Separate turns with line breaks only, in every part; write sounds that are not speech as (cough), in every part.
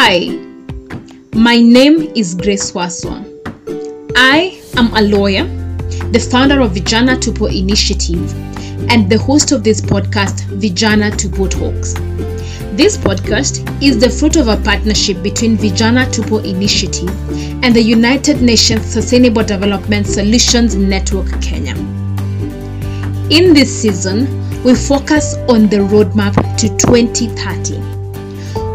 Hi, my name is Grace Wasson. I am a lawyer, the founder of Vijana Tupo Initiative, and the host of this podcast, Vijana Tupo Talks. This podcast is the fruit of a partnership between Vijana Tupo Initiative and the United Nations Sustainable Development Solutions Network Kenya. In this season, we focus on the roadmap to 2030.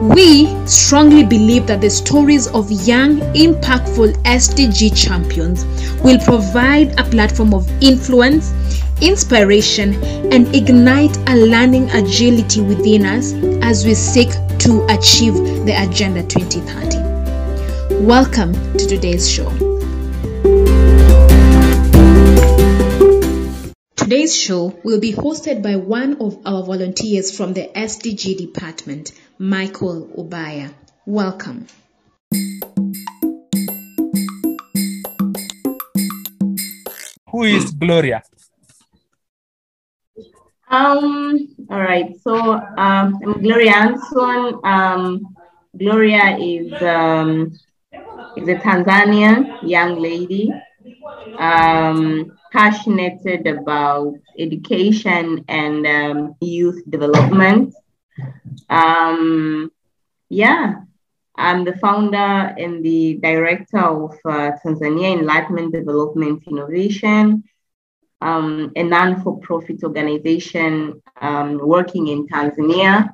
We strongly believe that the stories of young, impactful SDG champions will provide a platform of influence, inspiration, and ignite a learning agility within us as we seek to achieve the Agenda 2030. Welcome to today's show. Today's show will be hosted by one of our volunteers from the SDG department, Michael Ubaya. Welcome.
Who is Gloria?
Um, all right. So um, I'm Gloria Anson. Um, Gloria is um, is a Tanzanian young lady, um, passionate about education and um, youth development. Um, yeah, I'm the founder and the director of uh, Tanzania Enlightenment Development Innovation um, a non-for-profit organization um, working in Tanzania,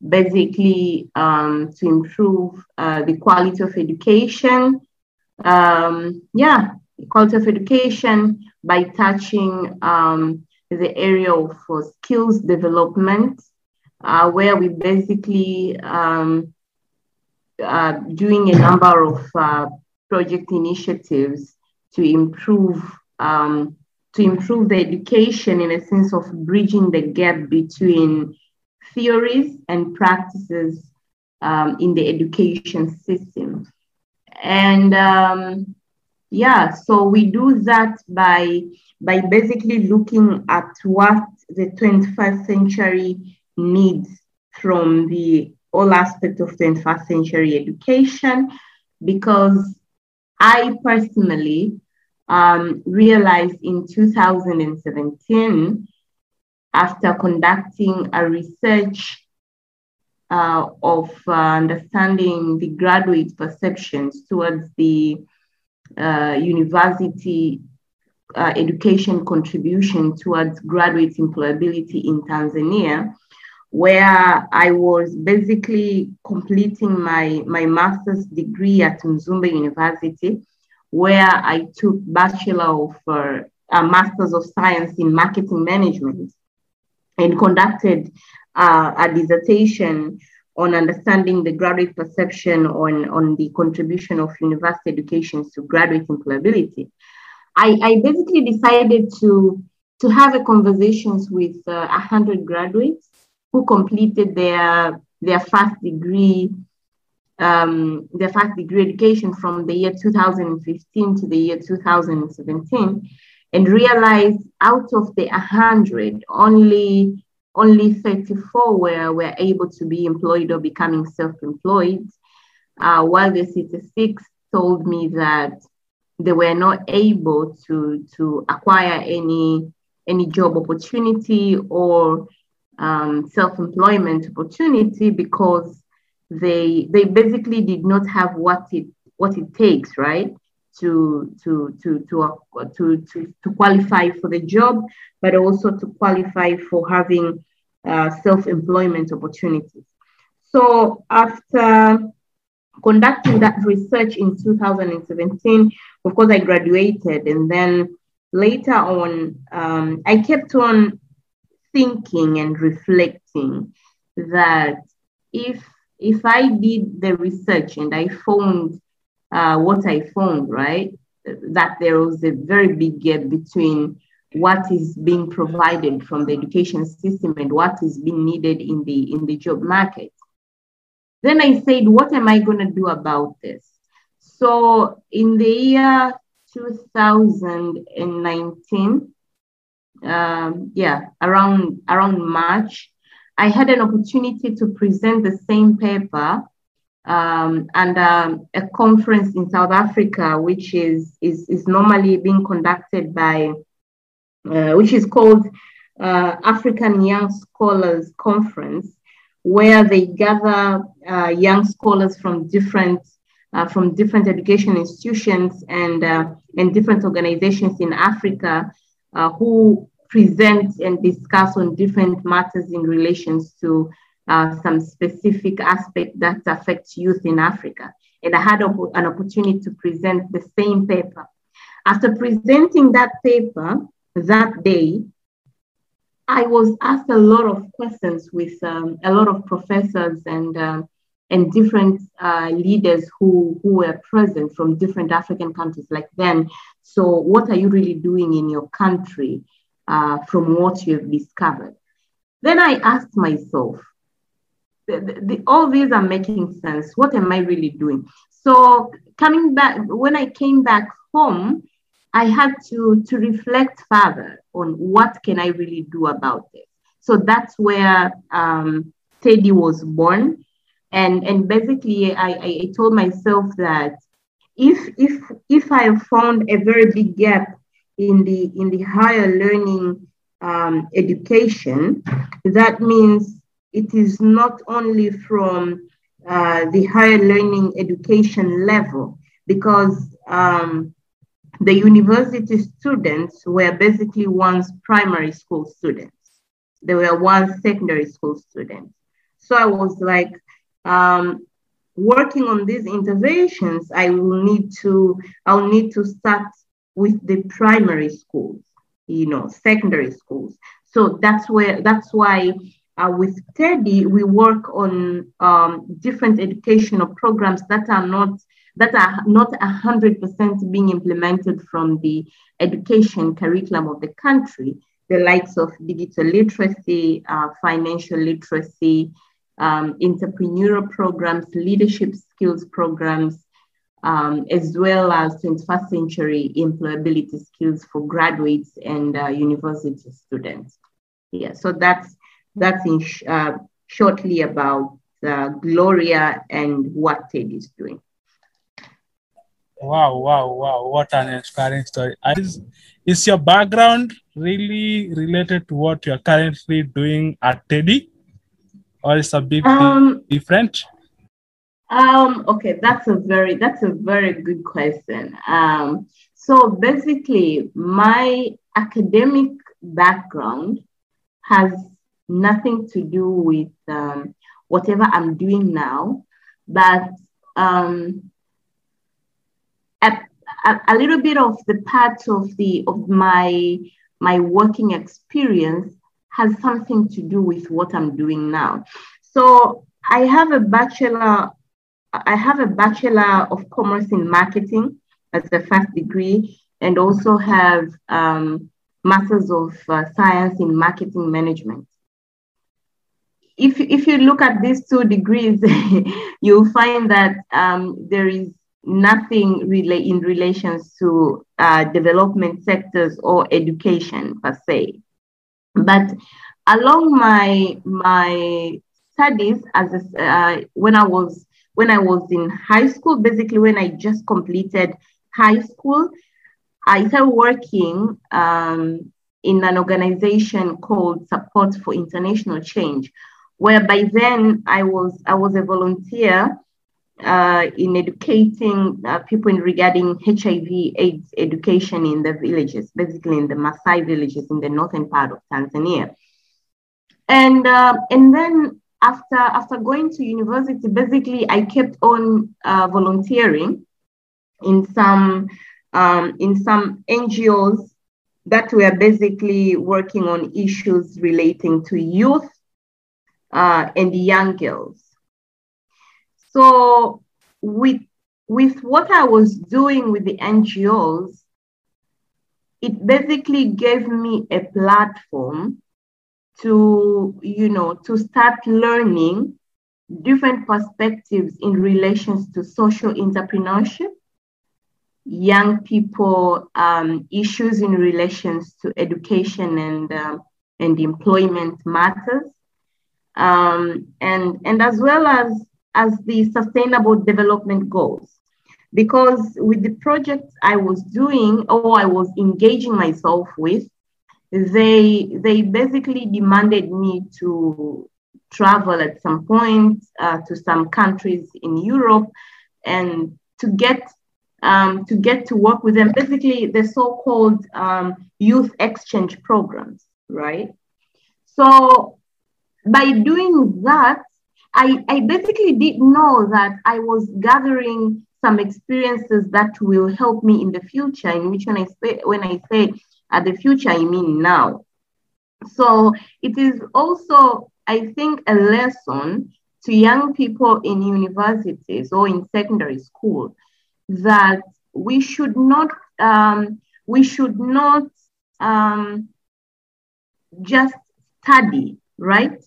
basically um, to improve uh, the quality of education. Um, yeah, quality of education by touching um, the area of uh, skills development, uh, where we basically um, uh, doing a number of uh, project initiatives to improve um, to improve the education in a sense of bridging the gap between theories and practices um, in the education system. And um, yeah, so we do that by, by basically looking at what the 21st century needs from the all aspects of 21st century education, because I personally um, realized in 2017 after conducting a research uh, of uh, understanding the graduate perceptions towards the uh, university uh, education contribution towards graduate employability in Tanzania, where I was basically completing my, my master's degree at Mzumbe University where I took Bachelor of uh, a Masters of Science in Marketing Management and conducted uh, a dissertation on understanding the graduate perception on, on the contribution of university education to graduate employability. I, I basically decided to, to have a conversations with uh, 100 graduates who completed their, their first degree um, their first degree education from the year 2015 to the year 2017 and realized out of the 100 only only 34 were, were able to be employed or becoming self-employed uh, while the 66 told me that they were not able to, to acquire any, any job opportunity or um, self-employment opportunity because they they basically did not have what it what it takes, right? To to to to uh, to to, to qualify for the job, but also to qualify for having uh, self-employment opportunities. So after conducting that research in 2017, of course, I graduated, and then later on, um, I kept on thinking and reflecting that if if I did the research and I found uh, what I found, right, that there was a very big gap between what is being provided from the education system and what is being needed in the in the job market. Then I said, what am I going to do about this? So in the year 2019, um, yeah, around around March, I had an opportunity to present the same paper um, and um, a conference in South Africa, which is, is, is normally being conducted by, uh, which is called uh, African Young Scholars Conference, where they gather uh, young scholars from different uh, from different education institutions and uh, and different organizations in Africa uh, who present and discuss on different matters in relations to uh, some specific aspect that affects youth in Africa. And I had an opportunity to present the same paper. After presenting that paper that day, I was asked a lot of questions with um, a lot of professors and um, and different uh, leaders who who were present from different African countries. Like then, so what are you really doing in your country uh, from what you have discovered? Then I asked myself, the, the, all these are making sense. What am I really doing? So coming back, when I came back home, I had to, to reflect further on what can I really do about this. So that's where um, TEDI was born. And, and basically, I, I told myself that if, if, if I found a very big gap in the, in the higher learning um, education, that means it is not only from uh, the higher learning education level, because um, the university students were basically once primary school students. They were once secondary school students. So I was like, um, working on these interventions, I will need to, I'll need to start with the primary schools, you know, secondary schools. So that's where, that's why uh, with TEDI, we work on um, different educational programs that are not that are not 100% being implemented from the education curriculum of the country, the likes of digital literacy, uh, financial literacy, um, entrepreneurial programs, leadership skills programs, um, as well as 21st century employability skills for graduates and uh, university students. Yeah, so that's that's in sh- uh, shortly about uh, Gloria and what TED is doing.
Wow, wow, wow. What an inspiring story. Is, is your background really related to what you're currently doing at TEDI? Or is a bit um, different?
Um, okay, that's a very that's a very good question. Um, so basically, my academic background has nothing to do with um, whatever I'm doing now, but um, a, a, a little bit of the part of the of my my working experience has something to do with what I'm doing now. So I have a bachelor I have a bachelor of commerce in marketing as the first degree, and also have um, masters of uh, science in marketing management. If, if you look at these two degrees, (laughs) you'll find that um, there is nothing really in relations to uh, development sectors or education per se. But along my my studies, as a, uh, when I was when I was in high school, basically when I just completed high school, I started working um, in an organization called Support for International Change, where by then I was I was a volunteer uh, in educating uh, people in regarding HIV AIDS education in the villages, basically in the Maasai villages in the northern part of Tanzania. And, uh, and then after, after going to university, basically I kept on uh, volunteering in some, um, in some NGOs that were basically working on issues relating to youth uh, and young girls. So with with what I was doing with the NGOs, it basically gave me a platform to, you know, to start learning different perspectives in relations to social entrepreneurship, young people um, issues in relations to education and, um, and employment matters, um, and, and as well as as the Sustainable Development Goals. Because with the projects I was doing or I was engaging myself with, they they basically demanded me to travel at some point uh, to some countries in Europe and to get um, to get to work with them. Basically, the so-called um, youth exchange programs, right? So by doing that, I, I basically did know that I was gathering some experiences that will help me in the future. In which when I say when I say at the future, I mean now. So it is also, I think, a lesson to young people in universities or in secondary school that we should not um, we should not um, just study, right?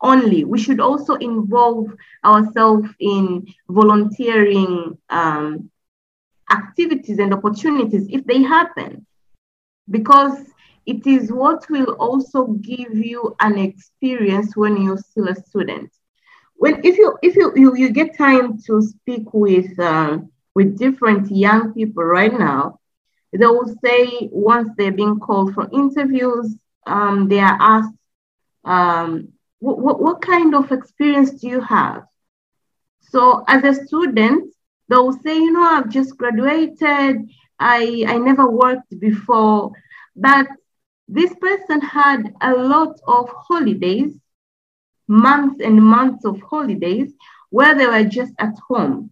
Only we should also involve ourselves in volunteering um, activities and opportunities if they happen, because it is what will also give you an experience when you're still a student. When if you if you you, you get time to speak with um, with different young people right now, they will say once they're being called for interviews, um, they are asked, um, what, what, kind of experience do you have? So as a student, they'll say, you know, I've just graduated. I, I never worked before. But this person had a lot of holidays, months and months of holidays, where they were just at home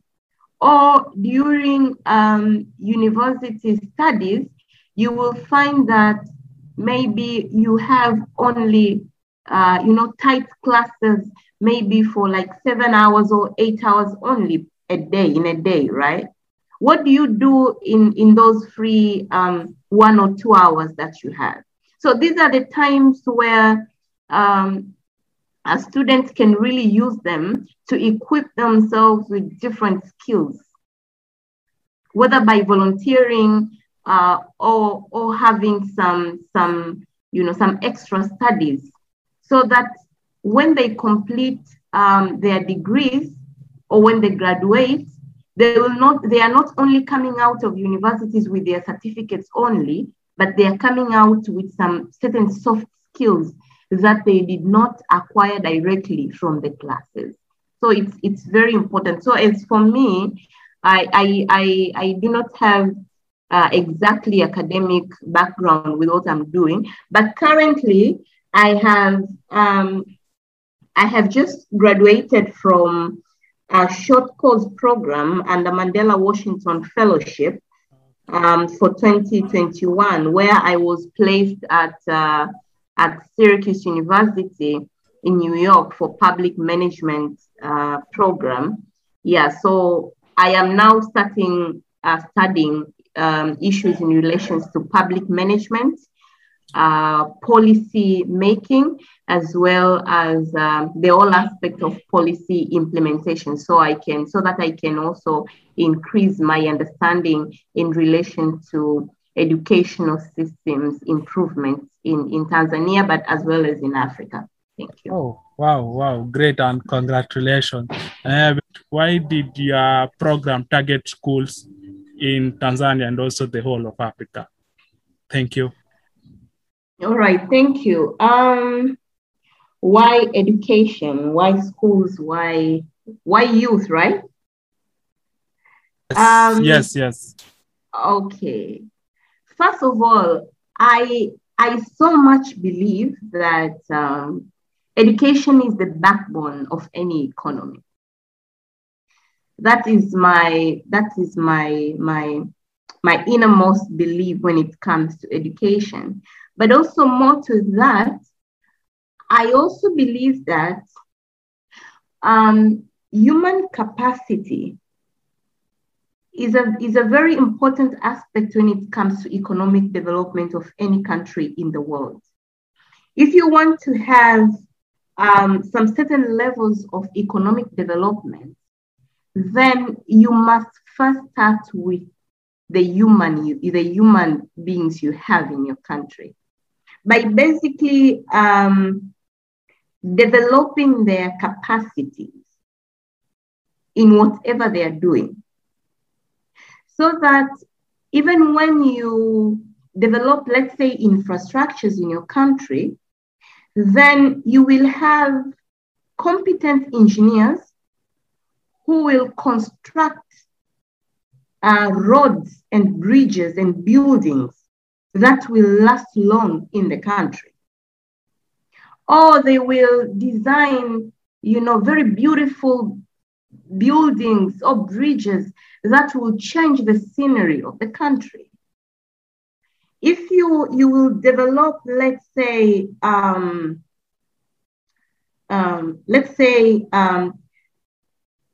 or during um, university studies, you will find that maybe you have only, uh, you know, tight classes, maybe for like seven hours or eight hours only a day, in a day, right? What do you do in, in those free um, one or two hours that you have? So these are the times where um, a student can really use them to equip themselves with different skills, whether by volunteering uh, or, or having some, some, you know, some extra studies so that when they complete um, their degrees or when they graduate, they will not, they are not only coming out of universities with their certificates only, but they are coming out with some certain soft skills that they did not acquire directly from the classes. So it's it's very important. So as for me, I I I, I do not have uh, exactly academic background with what I'm doing, but currently I have um, I have just graduated from a short course program and the Mandela Washington Fellowship um, for 2021, where I was placed at uh, at Syracuse University in New York for public management uh, program. Yeah, so I am now starting uh, studying um, issues in relations to public management, uh, policy making, as well as um, the whole aspect of policy implementation. So I can, so that I can also increase my understanding in relation to educational systems improvements in, in Tanzania, but as well as in Africa. Thank you.
Oh, wow, wow, great, and congratulations. Uh, why did your program target schools in Tanzania and also the whole of Africa? Thank you.
All right, thank you. Um, why education? Why schools? Why why youth? Right?
Yes, um, yes, yes.
Okay. First of all, I I so much believe that um, education is the backbone of any economy. That is my that is my my my innermost belief when it comes to education. But also more to that, I also believe that um, human capacity is a, is a very important aspect when it comes to economic development of any country in the world. If you want to have um, some certain levels of economic development, then you must first start with the human, the human beings you have in your country. By basically um, developing their capacities in whatever they are doing. So that even when you develop, let's say, infrastructures in your country, then you will have competent engineers who will construct uh, roads and bridges and buildings that will last long in the country. Or they will design, you know, very beautiful buildings or bridges that will change the scenery of the country. If you, you will develop, let's say, um, um, let's say, um,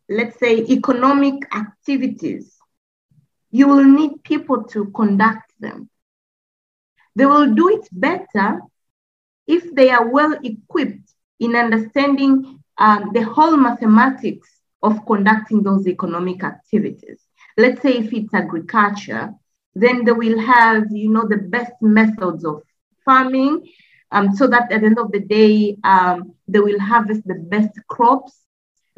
let's say economic activities, you will need people to conduct them. They will do it better if they are well equipped in understanding um, the whole mathematics of conducting those economic activities. Let's say if it's agriculture, then they will have, you know, the best methods of farming, um, so that at the end of the day, um, they will harvest the best crops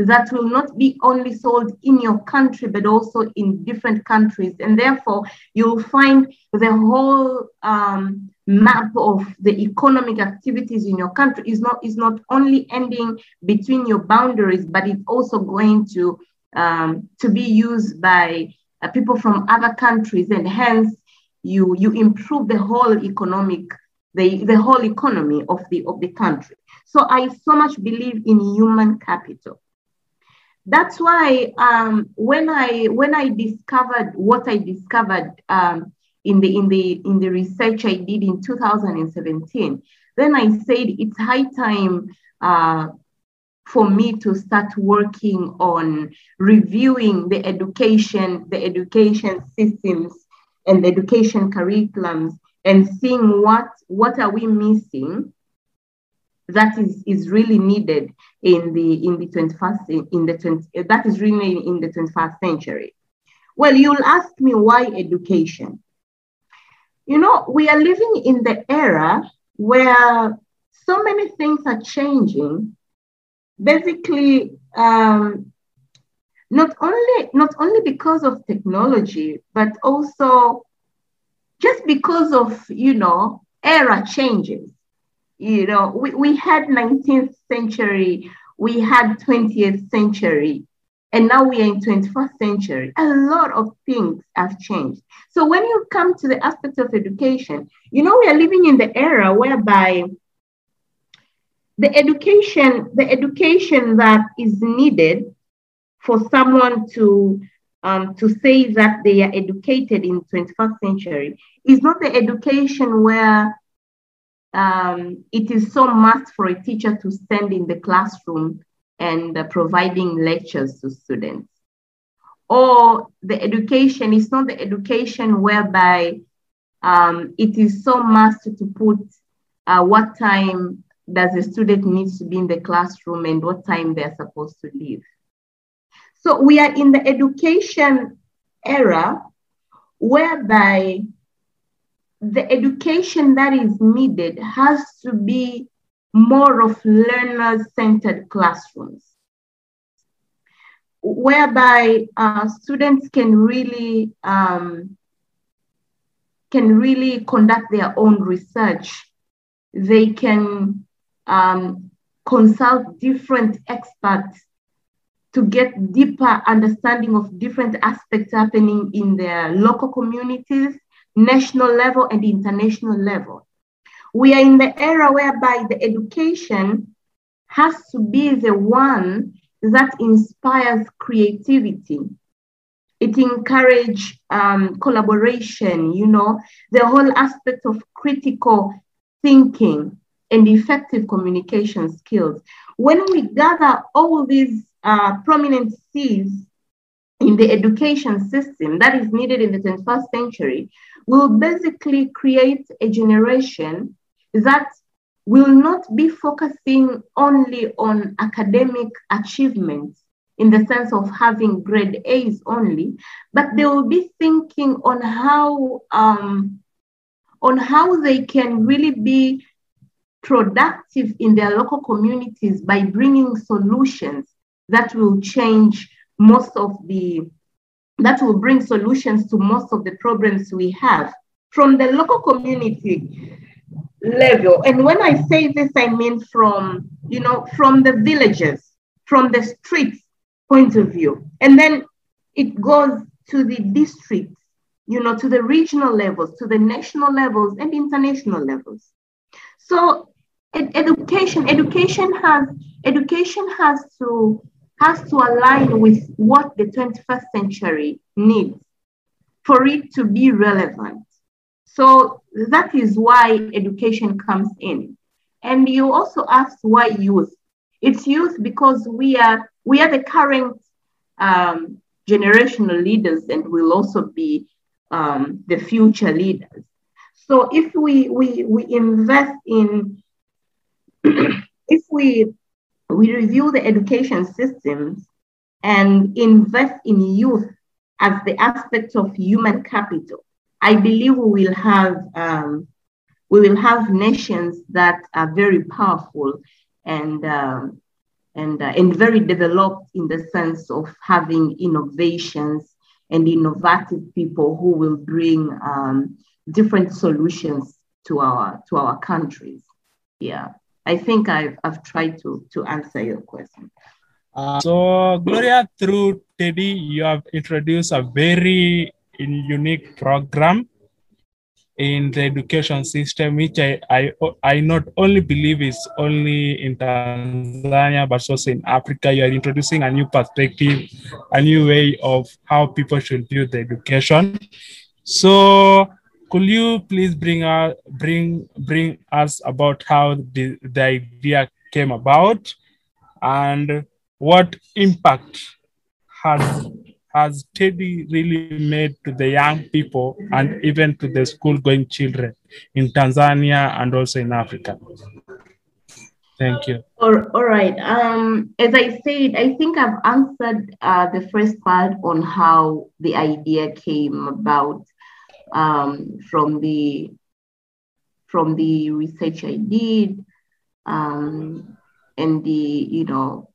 that will not be only sold in your country, but also in different countries. And therefore, you'll find the whole um, map of the economic activities in your country is not, is not only ending between your boundaries, but it's also going to, um, to be used by uh, people from other countries. And hence, you, you improve the whole economic the, the whole economy of the, of the country. So I so much believe in human capital. That's why um, when I when I discovered what I discovered um, in the in the in the research I did in 2017, then I said it's high time uh, for me to start working on reviewing the education the education systems and the education curriculums and seeing what what are we missing that is, is really needed in the in the 21st in the 20 that is really in the 21st century. Well you'll ask me why education. You know we are living in the era where so many things are changing. Basically um, not only not only because of technology but also just because of you know era changes you know, we, we had 19th century, we had 20th century, and now we are in 21st century. A lot of things have changed. So when you come to the aspect of education, you know, we are living in the era whereby the education, the education that is needed for someone to um, to say that they are educated in 21st century is not the education where um, it is so must for a teacher to stand in the classroom and uh, providing lectures to students. Or the education is not the education whereby um, it is so must to put uh, what time does a student needs to be in the classroom and what time they're supposed to leave. So we are in the education era whereby the education that is needed has to be more of learner-centered classrooms, whereby uh, students can really um, can really conduct their own research. They can um, consult different experts to get deeper understanding of different aspects happening in their local communities national level and international level. We are in the era whereby the education has to be the one that inspires creativity. It encourages um, collaboration, you know, the whole aspect of critical thinking and effective communication skills. When we gather all these uh, prominent C's in the education system that is needed in the 21st century, will basically create a generation that will not be focusing only on academic achievements in the sense of having grade A's only, but they will be thinking on how um, on how they can really be productive in their local communities by bringing solutions that will change most of the that will bring solutions to most of the problems we have from the local community level. And when I say this, I mean from, you know, from the villages, from the streets point of view. And then it goes to the districts, you know, to the regional levels, to the national levels and international levels. So ed- education, education has education has to has to align with what the 21st century needs for it to be relevant. So that is why education comes in. And you also asked why youth. It's youth because we are we are the current um, generational leaders and will also be um, the future leaders. So if we we we invest in (clears throat) if we we review the education systems and invest in youth as the aspect of human capital, I believe we will have um, we will have nations that are very powerful and um, and uh, and very developed in the sense of having innovations and innovative people who will bring um, different solutions to our to our countries. Yeah. I think I've, I've tried to, to answer your question.
Uh, so, Gloria, through TEDI, you have introduced a very unique program in the education system, which I, I, I not only believe is only in Tanzania, but also in Africa. You are introducing a new perspective, a new way of how people should view the education. So, could you please bring us bring bring us about how the, the idea came about and what impact has has TEDI really made to the young people and even to the school going children in Tanzania and also in Africa? Thank you.
All, all right. Um, as I said, I think I've answered uh, the first part on how the idea came about um, from the from the research I did um, and the you know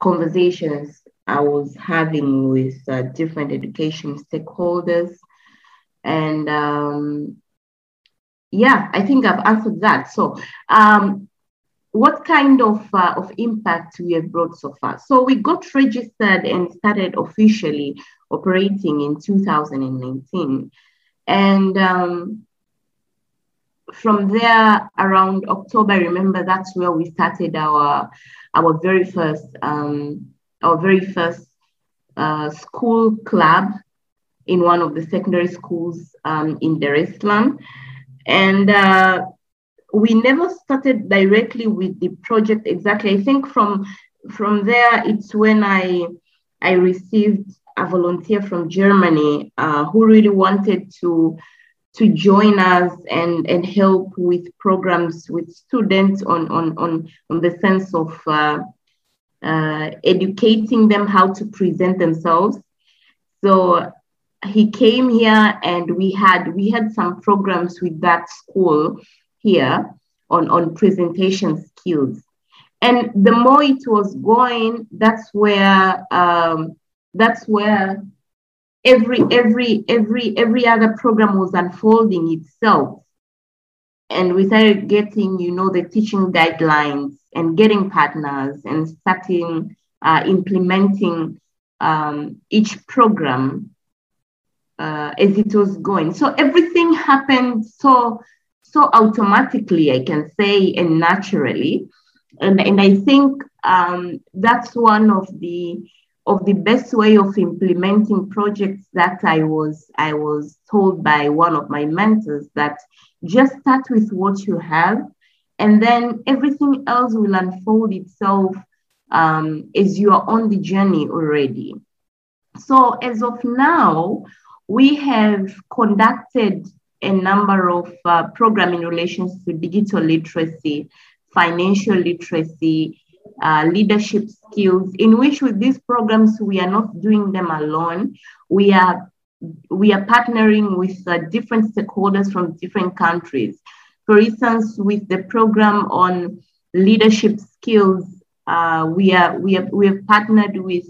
conversations I was having with uh, different education stakeholders, and um, yeah, I think I've answered that. So, um, what kind of uh, of impact we have brought so far? So we got registered and started officially operating in 2019. And um, from there, around October, I remember that's where we started our our very first um, our very first uh, school club in one of the secondary schools um, in Dar es Salaam, and uh, we never started directly with the project exactly. I think from from there, it's when I I received a volunteer from Germany uh, who really wanted to to join us and, and help with programs with students on, on, on, on the sense of uh, uh, educating them how to present themselves. So he came here and we had we had some programs with that school here on, on presentation skills. And the more it was going, that's where um, that's where every every every every other program was unfolding itself. And we started getting you know the teaching guidelines and getting partners and starting uh, implementing um, each program uh, as it was going. So everything happened so so automatically i can say and naturally. And, and i think um, that's one of the of the best way of implementing projects that I was I was told by one of my mentors that just start with what you have and then everything else will unfold itself um, as you are on the journey already. So as of now, we have conducted a number of uh, programs in relations to digital literacy, financial literacy, uh, leadership skills, in which with these programs, we are not doing them alone. We are, we are partnering with uh, different stakeholders from different countries. For instance, with the program on leadership skills, uh, we, are, we, have, we have partnered with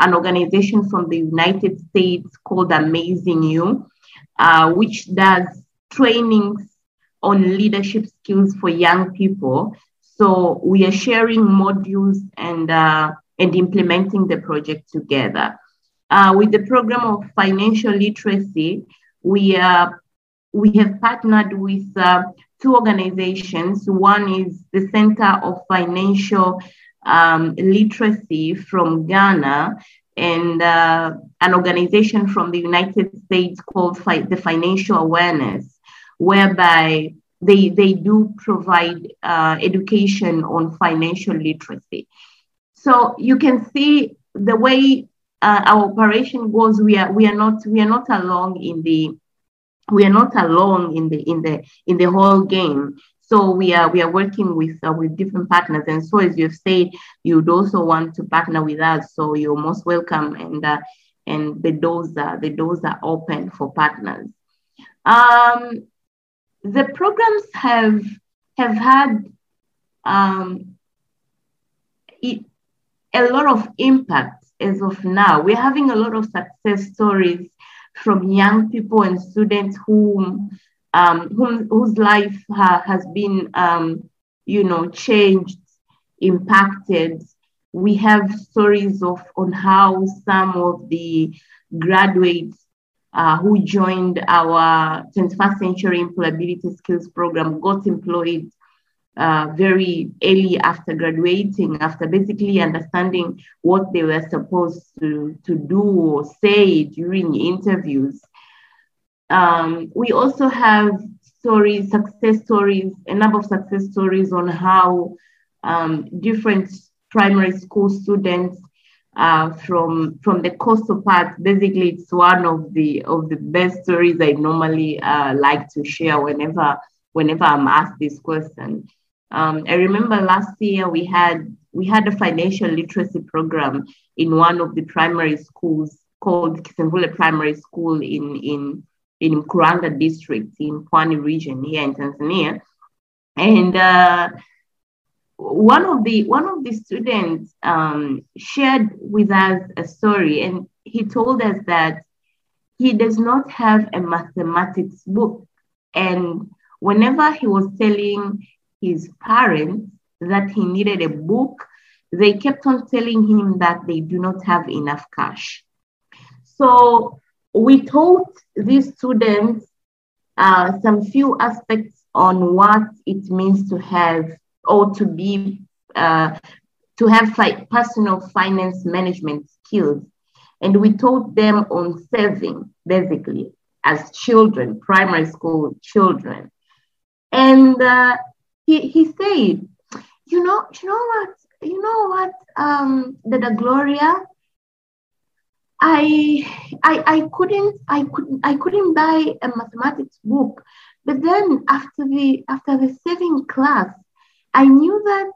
an organization from the United States called Amazing You, uh, which does trainings on leadership skills for young people. So we are sharing modules and uh, and implementing the project together. Uh, with the program of financial literacy, we uh, we have partnered with uh, two organizations. One is the Center of Financial um, Literacy from Ghana, and uh, an organization from the United States called Fi- the Financial Awareness, whereby they, they do provide uh, education on financial literacy. So you can see the way uh, our operation goes. We are we are not we are not alone in the we are not alone in the in the in the whole game. So we are we are working with uh, with different partners, and so as you've said, you'd also want to partner with us. So you're most welcome, and uh, and the doors are the doors are open for partners. Um, the programs have have had um, it, a lot of impact as of now. We're having a lot of success stories from young people and students whom, um, whom whose life ha, has been, um, you know, changed, impacted. We have stories of on how some of the graduates uh, who joined our 21st Century Employability Skills Program got employed uh, very early after graduating, after basically understanding what they were supposed to, to do or say during interviews. Um, we also have stories, success stories, a number of success stories on how um, different primary school students uh, from from the coastal part. Basically, it's one of the of the best stories I normally uh, like to share whenever whenever I'm asked this question. Um, I remember last year we had we had a financial literacy program in one of the primary schools called Kisemvule Primary School in in in Mkuranga district in Pwani region here in Tanzania, and uh, one of the one of the students um, shared with us a story, and he told us that he does not have a mathematics book, and whenever he was telling his parents that he needed a book, they kept on telling him that they do not have enough cash. So we taught these students uh, some few aspects on what it means to have or to be uh, to have fi- personal finance management skills, and we taught them on saving basically as children, primary school children, and uh, he, he said, you know, you know what, you know what, um, Dada Gloria, I, I, I couldn't, I couldn't, I couldn't buy a mathematics book. But then after the, after the saving class, I knew that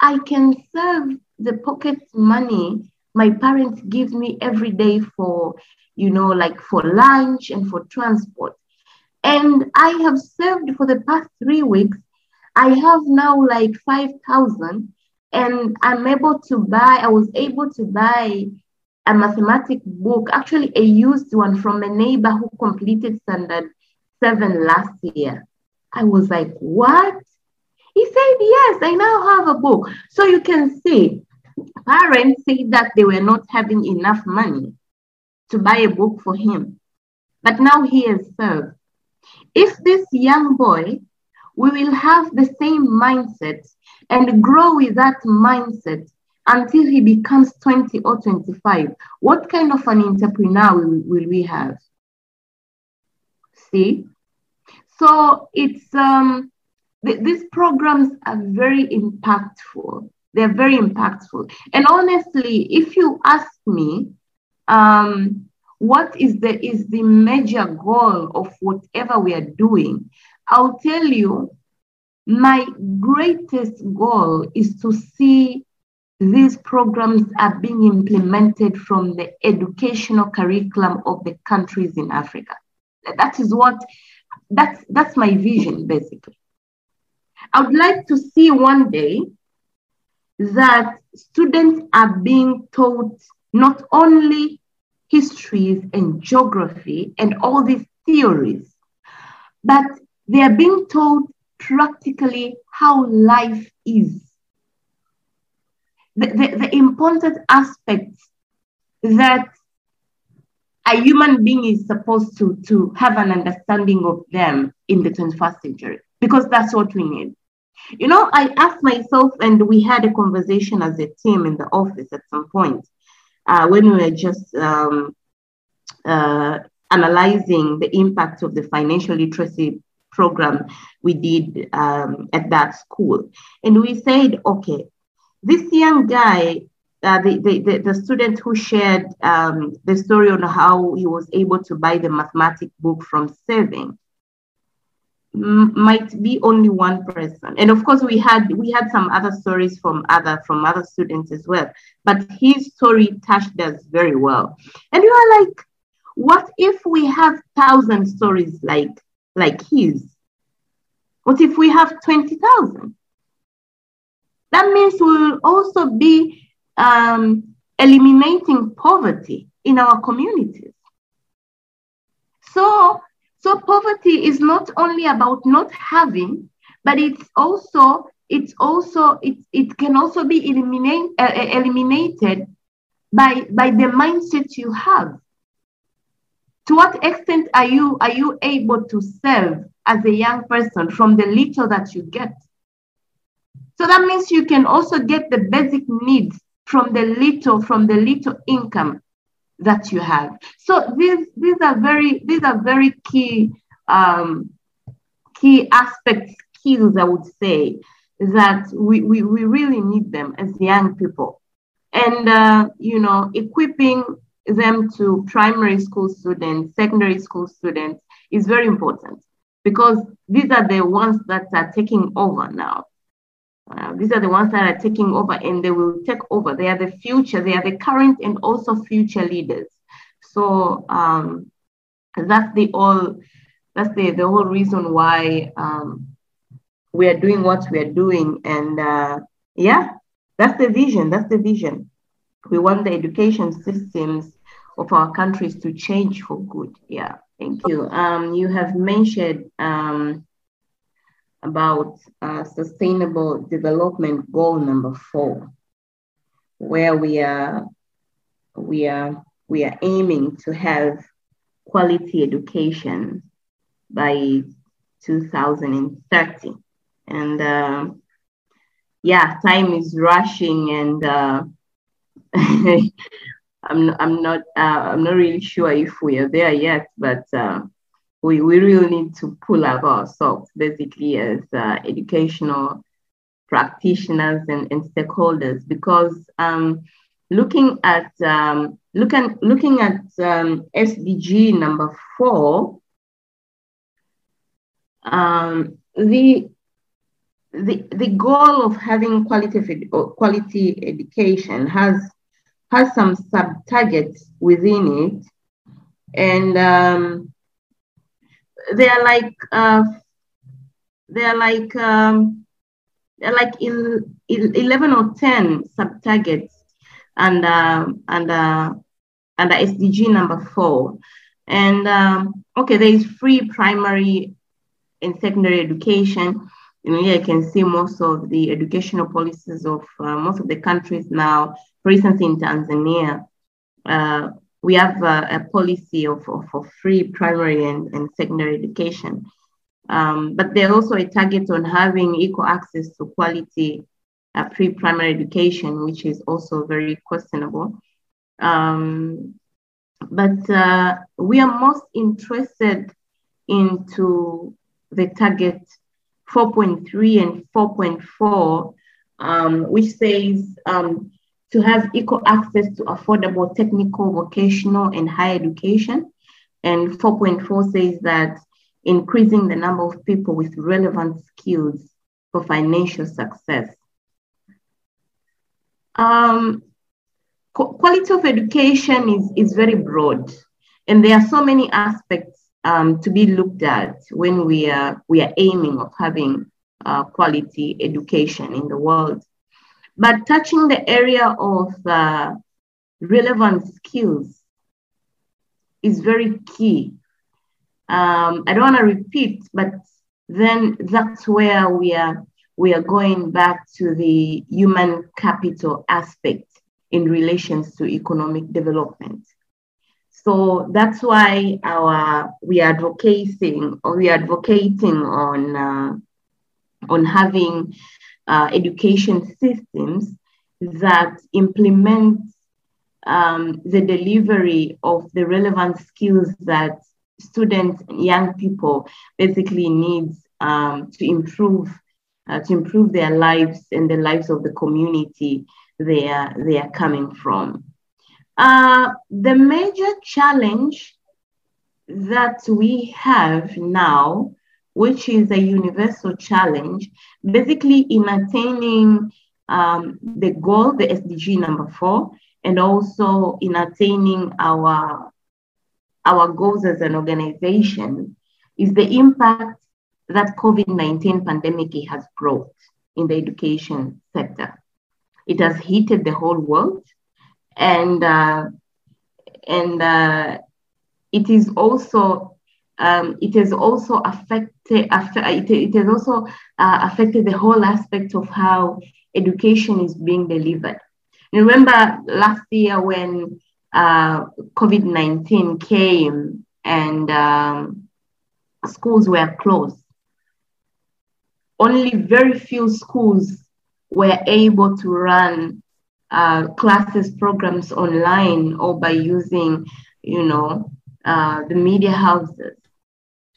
I can serve the pocket money my parents give me every day for, you know, like for lunch and for transport. And I have served for the past three weeks I have now like 5,000 and I'm able to buy, I was able to buy a mathematics book, actually a used one from a neighbor who completed standard seven last year. I was like, what? He said, yes, I now have a book. So you can see parents said that they were not having enough money to buy a book for him. But now he has served. If this young boy we will have the same mindset and grow with that mindset until he becomes 20 or 25. What kind of an entrepreneur will we have? See? So it's um, th- these programs are very impactful. They're very impactful. And honestly, if you ask me, um, what is the is the major goal of whatever we are doing? I'll tell you, my greatest goal is to see these programs are being implemented from the educational curriculum of the countries in Africa. That is what, that's, that's my vision, basically. I would like to see one day that students are being taught not only histories and geography and all these theories, but they are being told practically how life is. The, the, the important aspects that a human being is supposed to, to have an understanding of them in the 21st century, because that's what we need. You know, I asked myself, and we had a conversation as a team in the office at some point uh, when we were just um, uh, analyzing the impact of the financial literacy program we did um, at that school. And we said, okay, this young guy, uh, the, the, the, student who shared um, the story on how he was able to buy the mathematics book from saving might be only one person. And of course we had we had some other stories from other from other students as well but his story touched us very well. And you are like what if we have thousand stories like like his? What if we have 20000 that means we will also be um, eliminating poverty in our communities. So so poverty is not only about not having, but it's also it's also it, it can also be eliminate, uh, uh, eliminated by by the mindset you have. To what extent are you are you able to serve as a young person from the little that you get? So that means you can also get the basic needs from the little from the little income that you have. So these these are very these are very key um, key aspects skills I would say that we, we, we really need them as young people. And uh, you know, equipping them to primary school students, secondary school students is very important because these are the ones that are taking over now. Uh, these are the ones that are taking over and they will take over. They are the future, they are the current and also future leaders. So um, that's the all that's the, the whole reason why um, we are doing what we are doing. And uh, yeah, that's the vision. That's the vision. We want the education systems of our countries to change for good. Yeah, thank you. Um, you have mentioned um, about uh, sustainable development goal number four, where we are we are we are aiming to have quality education by 2030. And uh, yeah, time is rushing, and uh, (laughs) I'm I'm not uh, I'm not really sure if we are there yet, but uh, we, we really need to pull up our socks basically as uh, educational practitioners and, and stakeholders. Because um, looking at um, looking looking at um, SDG number four, um, the the the goal of having quality of, quality education has has some sub targets within it, and um, they are like uh, they are like um, they're like in, in 11 or 10 sub targets and uh, and uh, the SDG number four. And um, okay, there is free primary and secondary education. And here you can see most of the educational policies of uh, most of the countries now. For instance, in Tanzania, uh, we have a, a policy of, of, of, free primary and, and secondary education. Um, but there's also a target on having equal access to quality uh, pre-primary education, which is also very questionable. Um, but uh, we are most interested into the target 4.3 and 4.4, um, which says um, to have equal access to affordable technical, vocational, and higher education. And 4.4 says that increasing the number of people with relevant skills for financial success. Um, quality of education is, is very broad, and there are so many aspects um, to be looked at when we are, we are aiming of having uh, quality education in the world. But touching the area of uh, relevant skills is very key. Um, I don't want to repeat, but then that's where we are we are going back to the human capital aspect in relations to economic development. So that's why our we are advocating or we are advocating on uh, on having uh, education systems that implement um, the delivery of the relevant skills that students and young people basically needs um, to improve uh, to improve their lives and the lives of the community they are, they are coming from. Uh, the major challenge that we have now, which is a universal challenge, basically in attaining um, the goal, the SDG number four, and also in attaining our, our goals as an organization, is the impact that COVID-19 pandemic has brought in the education sector. It has heated the whole world, and uh, and uh, it is also um, it has also affected it, it has also uh, affected the whole aspect of how education is being delivered. Remember last year when uh, COVID 19 came and um, schools were closed only very few schools were able to run uh, classes programs online or by using, you know, uh, the media houses.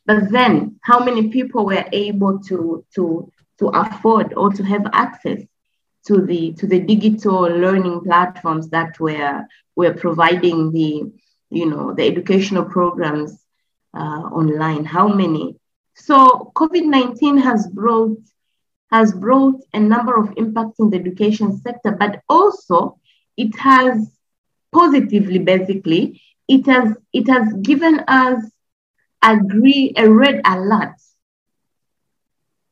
But then, how many people were able to to to afford or to have access to the to the digital learning platforms that were were providing the you know the educational programs uh, online? How many? So COVID-19 has brought has brought a number of impacts in the education sector, but also it has positively, basically, it has it has given us agree a red alert.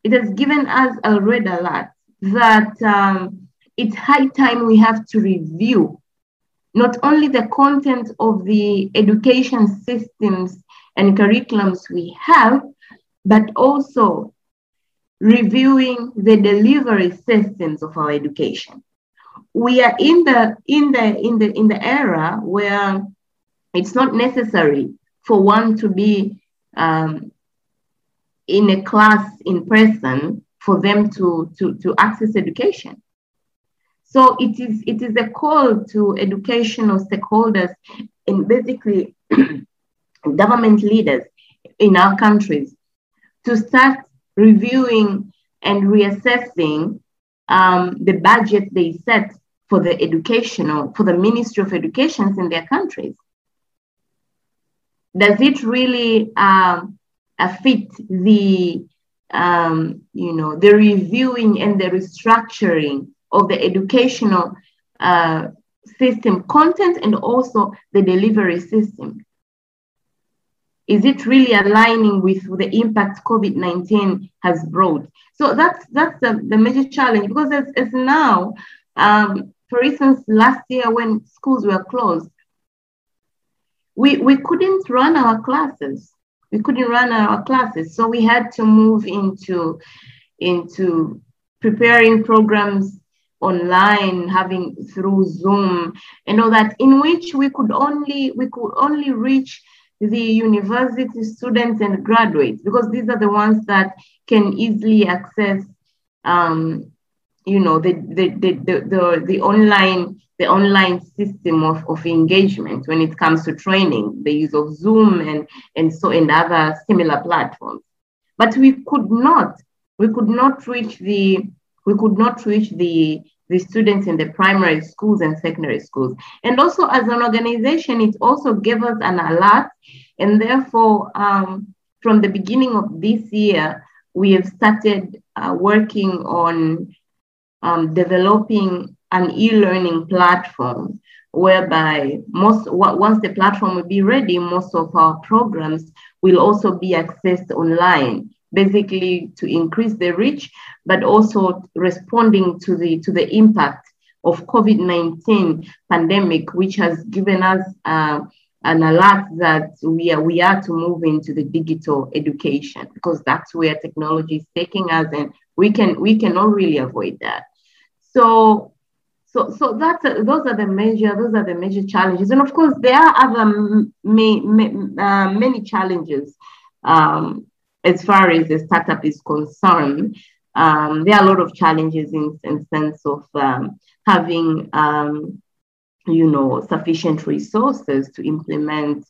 It has given us a red alert that um, it's high time we have to review not only the content of the education systems and curriculums we have, but also reviewing the delivery systems of our education. We are in the in the in the in the era where it's not necessary for one to be um, in a class in person for them to, to, to access education. So it is it is a call to educational stakeholders and basically (clears throat) government leaders in our countries to start reviewing and reassessing um, the budget they set for the educational, for the Ministry of Education in their countries. Does it really um, fit the, um, you know, the reviewing and the restructuring of the educational uh, system content and also the delivery system? is it really aligning with the impact COVID-19 has brought? So that's that's the, the major challenge because as, as now, um, for instance, last year when schools were closed, we, we couldn't run our classes. We couldn't run our classes. So we had to move into, into preparing programs online, having through Zoom and all that, in which we could only we could only reach the university students and graduates, because these are the ones that can easily access, um, you know, the, the, the, the, the, the online the online system of, of engagement when it comes to training, the use of Zoom and, and so and other similar platforms. But we could not, we could not reach the, we could not reach the the students in the primary schools and secondary schools. And also as an organization, it also gave us an alert. And therefore, um, from the beginning of this year, we have started uh, working on um, developing an e-learning platform whereby most once the platform will be ready, most of our programs will also be accessed online basically to increase the reach, but also responding to the to the impact of COVID-19 pandemic, which has given us uh, an alert that we are, we are to move into the digital education because that's where technology is taking us and we can we cannot really avoid that. So so so that's those are the major those are the major challenges and of course there are other may, uh, many challenges um, as far as the startup is concerned. Um, there are a lot of challenges in, in sense of um, having um, you know, sufficient resources to implement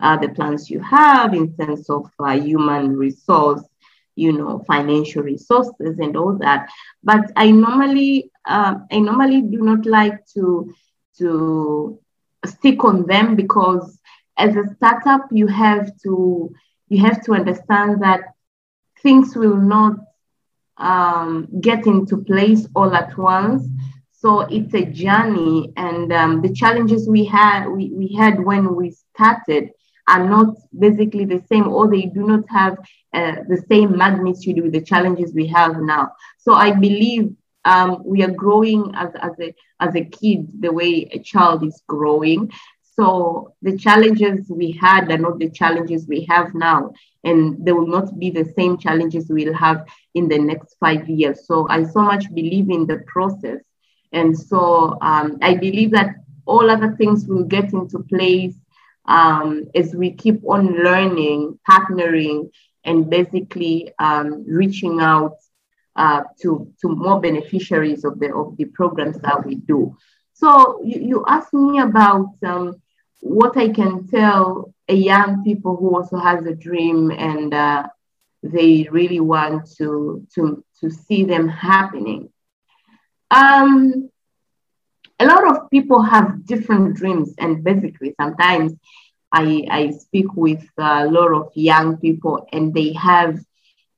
uh, the plans you have in sense of uh, human resource, you know, financial resources and all that. But I normally, uh, I normally do not like to to stick on them because as a startup, you have to you have to understand that things will not um, get into place all at once so it's a journey, and um, the challenges we had we, we had when we started are not basically the same, or they do not have uh, the same magnitude with the challenges we have now. So I believe um, we are growing as, as a as a kid the way a child is growing. So the challenges we had are not the challenges we have now, and they will not be the same challenges we'll have in the next five years. So I so much believe in the process and so um, I believe that all other things will get into place um, as we keep on learning, partnering, and basically um, reaching out uh, to, to more beneficiaries of the, of the programs that we do. So you, you asked me about um, what I can tell a young people who also has a dream and uh, they really want to, to, to see them happening. Um, a lot of people have different dreams, and basically, sometimes I, I speak with a lot of young people, and they have,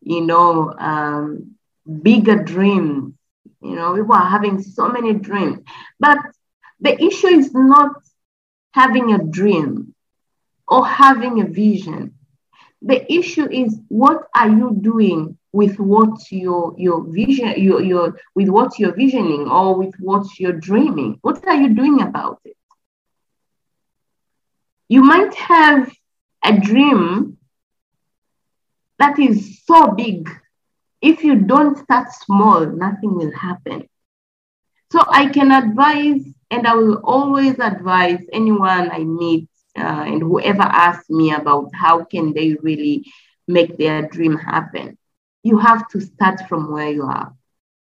you know, um, bigger dreams. You know, people are having so many dreams, but the issue is not having a dream or having a vision. The issue is what are you doing with what your your vision your, your with what you're visioning or with what you're dreaming? What are you doing about it? You might have a dream that is so big. If you don't start small nothing will happen. So i can advise and i will always advise anyone i meet uh, and whoever asks me about how can they really make their dream happen you have to start from where you are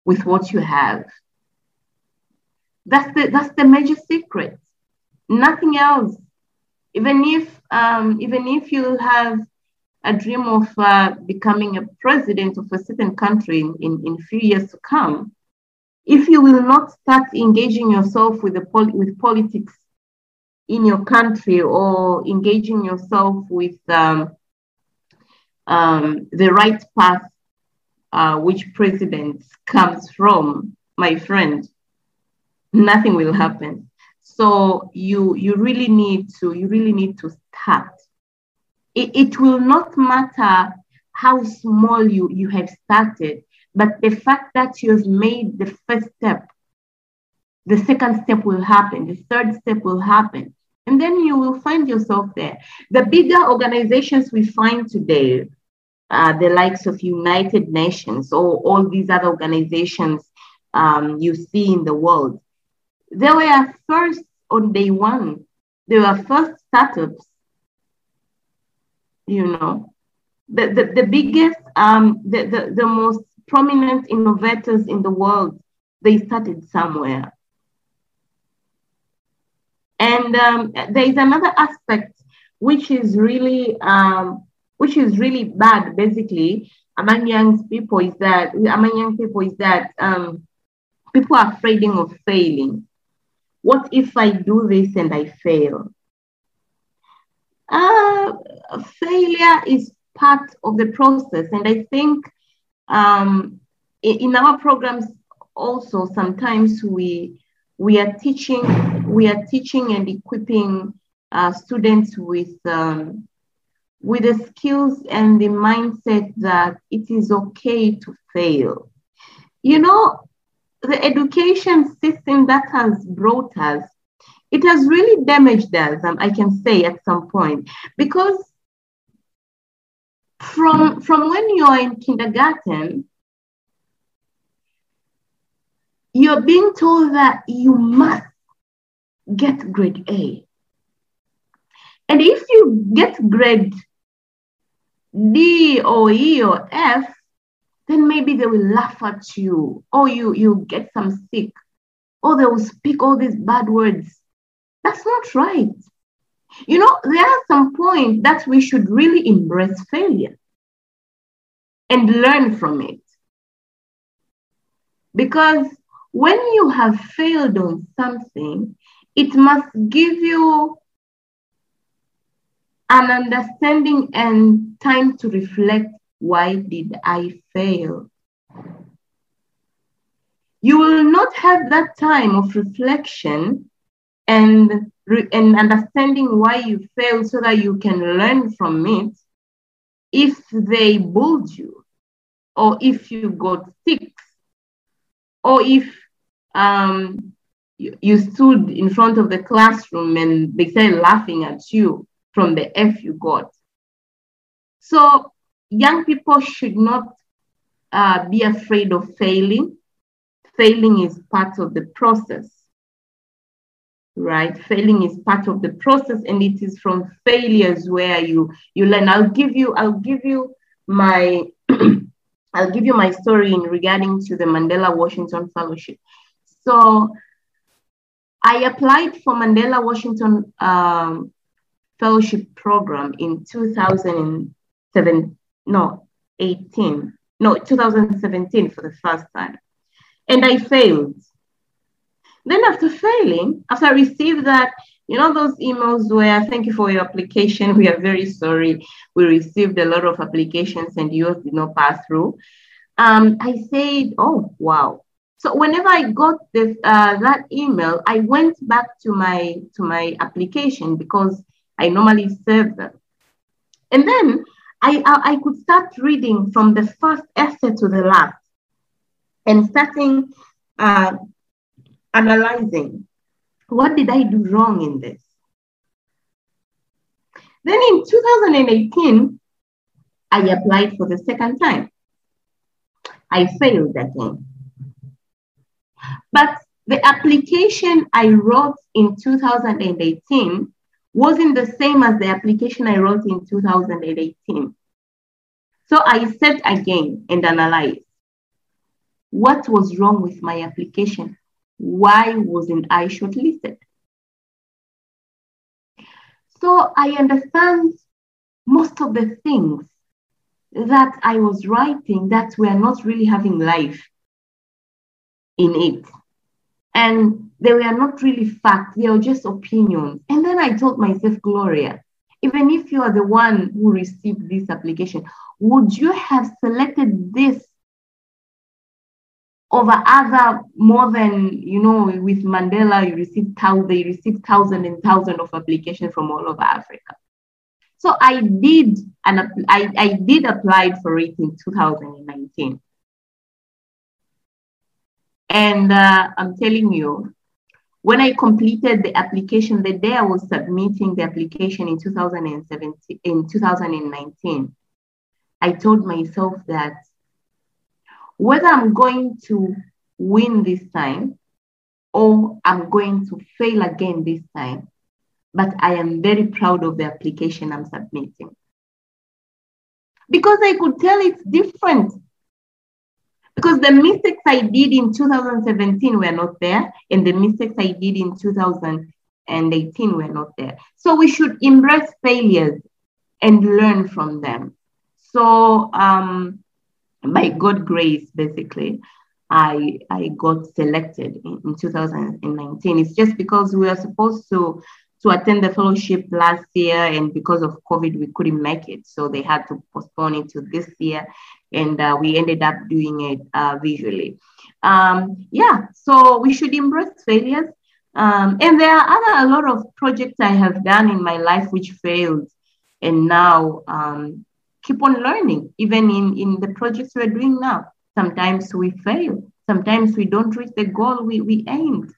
with what you have. That's the that's the major secret. Nothing else. Even if um, even if you have a dream of uh, becoming a president of a certain country in, in, in few years to come, if you will not start engaging yourself with the pol- with politics in your country or engaging yourself with um, um, the right path uh, which president comes from, my friend, nothing will happen. So you you really need to you really need to start. It, it will not matter how small you you have started, but the fact that you have made the first step, the second step will happen, the third step will happen, and then you will find yourself there. The bigger organizations we find today, uh, the likes of United Nations or all these other organizations um, you see in the world. They were first on day one. They were first startups. You know, the, the, the biggest, um, the, the, the most prominent innovators in the world, they started somewhere. And um, there is another aspect which is really um, which is really bad basically among young people is that among young people is that um, people are afraid of failing. What if I do this and I fail? Uh, failure is part of the process, and I think um, in, our programs also sometimes we we are teaching we are teaching and equipping uh, students with um, with the skills and the mindset that it is okay to fail. You know, the education system that has brought us, it has really damaged us, um, I can say at some point, because from, from when you're in kindergarten, you're being told that you must get grade A. And if you get grade D or E or F, then maybe they will laugh at you, or you you get some sick, or they will speak all these bad words. That's not right. You know, there are some points that we should really embrace failure and learn from it. Because when you have failed on something, it must give you an understanding and time to reflect why did I fail? You will not have that time of reflection and, and understanding why you failed so that you can learn from it if they bullied you or if you got sick or if um, you, you stood in front of the classroom and they started laughing at you from the F you got. So young people should not uh, be afraid of failing. Failing is part of the process, right? Failing is part of the process, and it is from failures where you you learn. I'll give you I'll give you my (clears throat) I'll give you my story in regarding to the Mandela Washington Fellowship. So I applied for Mandela Washington um, Fellowship Program in 2007 no, 18, no, 2017 for the first time. And I failed. Then after failing, after I received that, you know, those emails where thank you for your application. We are very sorry. We received a lot of applications and yours did not pass through. Um, I said, oh, wow. So whenever I got this, uh, that email, I went back to my to my application because I normally save them. And then I, I, I could start reading from the first essay to the last and starting uh, analyzing what did I do wrong in this? Then in 2018, I applied for the second time. I failed again. But the application I wrote in 2018 wasn't the same as the application I wrote in 2018. So I said again and analyzed what was wrong with my application? Why wasn't I shortlisted? So I understand most of the things that I was writing that were not really having life in it. And they were not really facts, they were just opinions. And then I told myself, Gloria, even if you are the one who received this application, would you have selected this over other more than you know with Mandela you received thousand they received thousand and thousand of applications from all over Africa. So I did and I, I did apply for it in 2019. And uh, I'm telling you, when I completed the application, the day I was submitting the application in 2017, in 2019, I told myself that whether I'm going to win this time or I'm going to fail again this time, but I am very proud of the application I'm submitting. Because I could tell it's different because the mistakes I did in 2017 were not there, and the mistakes I did in 2018 were not there. So we should embrace failures and learn from them. So, um, by God grace, basically, I I got selected in, in 2019. It's just because we were supposed to to attend the fellowship last year, and because of COVID, we couldn't make it. So they had to postpone it to this year, and uh, we ended up doing it uh, visually. Um, yeah, so we should embrace failures. Um, and there are other a lot of projects I have done in my life which failed, and now um, keep on learning. Even in in the projects we're doing now, sometimes we fail, sometimes we don't reach the goal we, we aimed,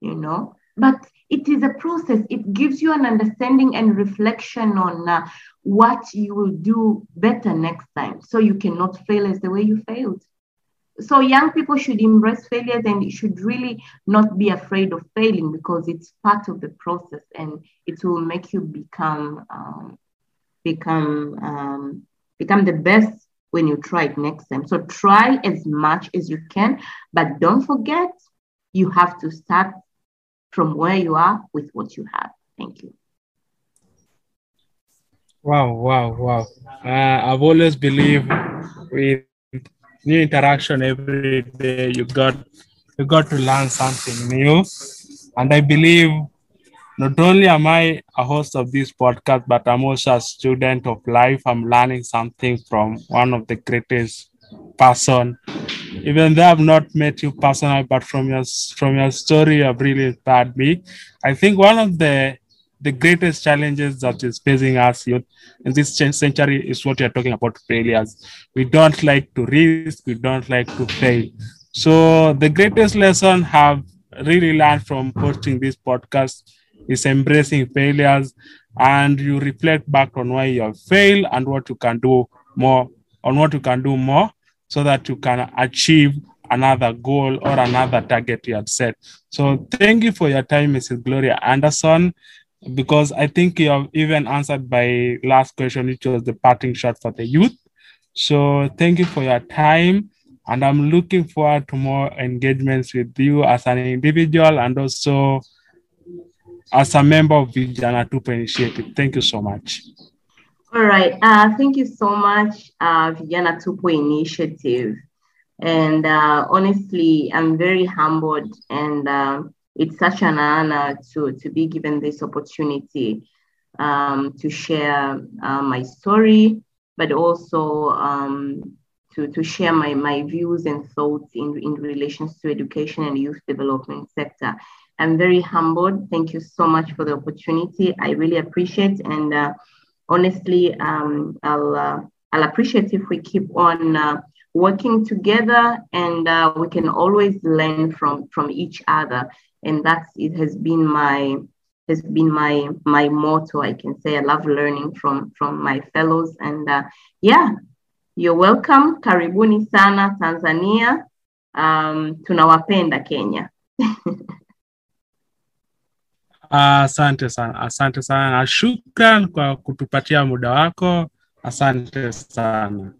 you know. But it is a process. It gives you an understanding and reflection on uh, what you will do better next time so you cannot fail as the way you failed. So young people should embrace failures and should really not be afraid of failing because it's part of the process and it will make you become um, become um, become the best when you try it next time. So try as much as you can, but don't forget you have to start from where you are with what you have. Thank you.
Wow, wow, wow. Uh, I've always believed with new interaction every day, you got you got to learn something new. And I believe not only am I a host of this podcast, but I'm also a student of life. I'm learning something from one of the greatest person. Even though I've not met you personally, but from your from your story, you have really inspired me. I think one of the the greatest challenges that is facing us in this century is what you're talking about failures. We don't like to risk, we don't like to fail. So the greatest lesson I have really learned from hosting this podcast is embracing failures and you reflect back on why you have failed and what you can do more on what you can do more so that you can achieve another goal or another target you had set. So thank you for your time, Mrs. Gloria Anderson, because I think you have even answered my last question, which was the parting shot for the youth. So thank you for your time. And I'm looking forward to more engagements with you as an individual and also as a member of Vijana Tupo Initiative. Thank you so much.
All right. Uh, thank you so much, uh, Vijana Tupo Initiative. And uh, honestly, I'm very humbled and um, it's such an honor to, to be given this opportunity um, to share uh, my story, but also um, to, to share my, my views and thoughts in, in relations to education and youth development sector. I'm very humbled. Thank you so much for the opportunity. I really appreciate and uh, honestly, um, I'll, uh, I'll appreciate if we keep on uh, working together and uh, we can always learn from, from each other. And that's it has been my has been my my motto i can say. I love learning from from my fellows. And uh, yeah you're welcome. Karibuni sana tanzania. Um, tunawapenda kenya (laughs)
Asante sana, asante sana na shukran kwa kutupatia muda wako. Asante sana.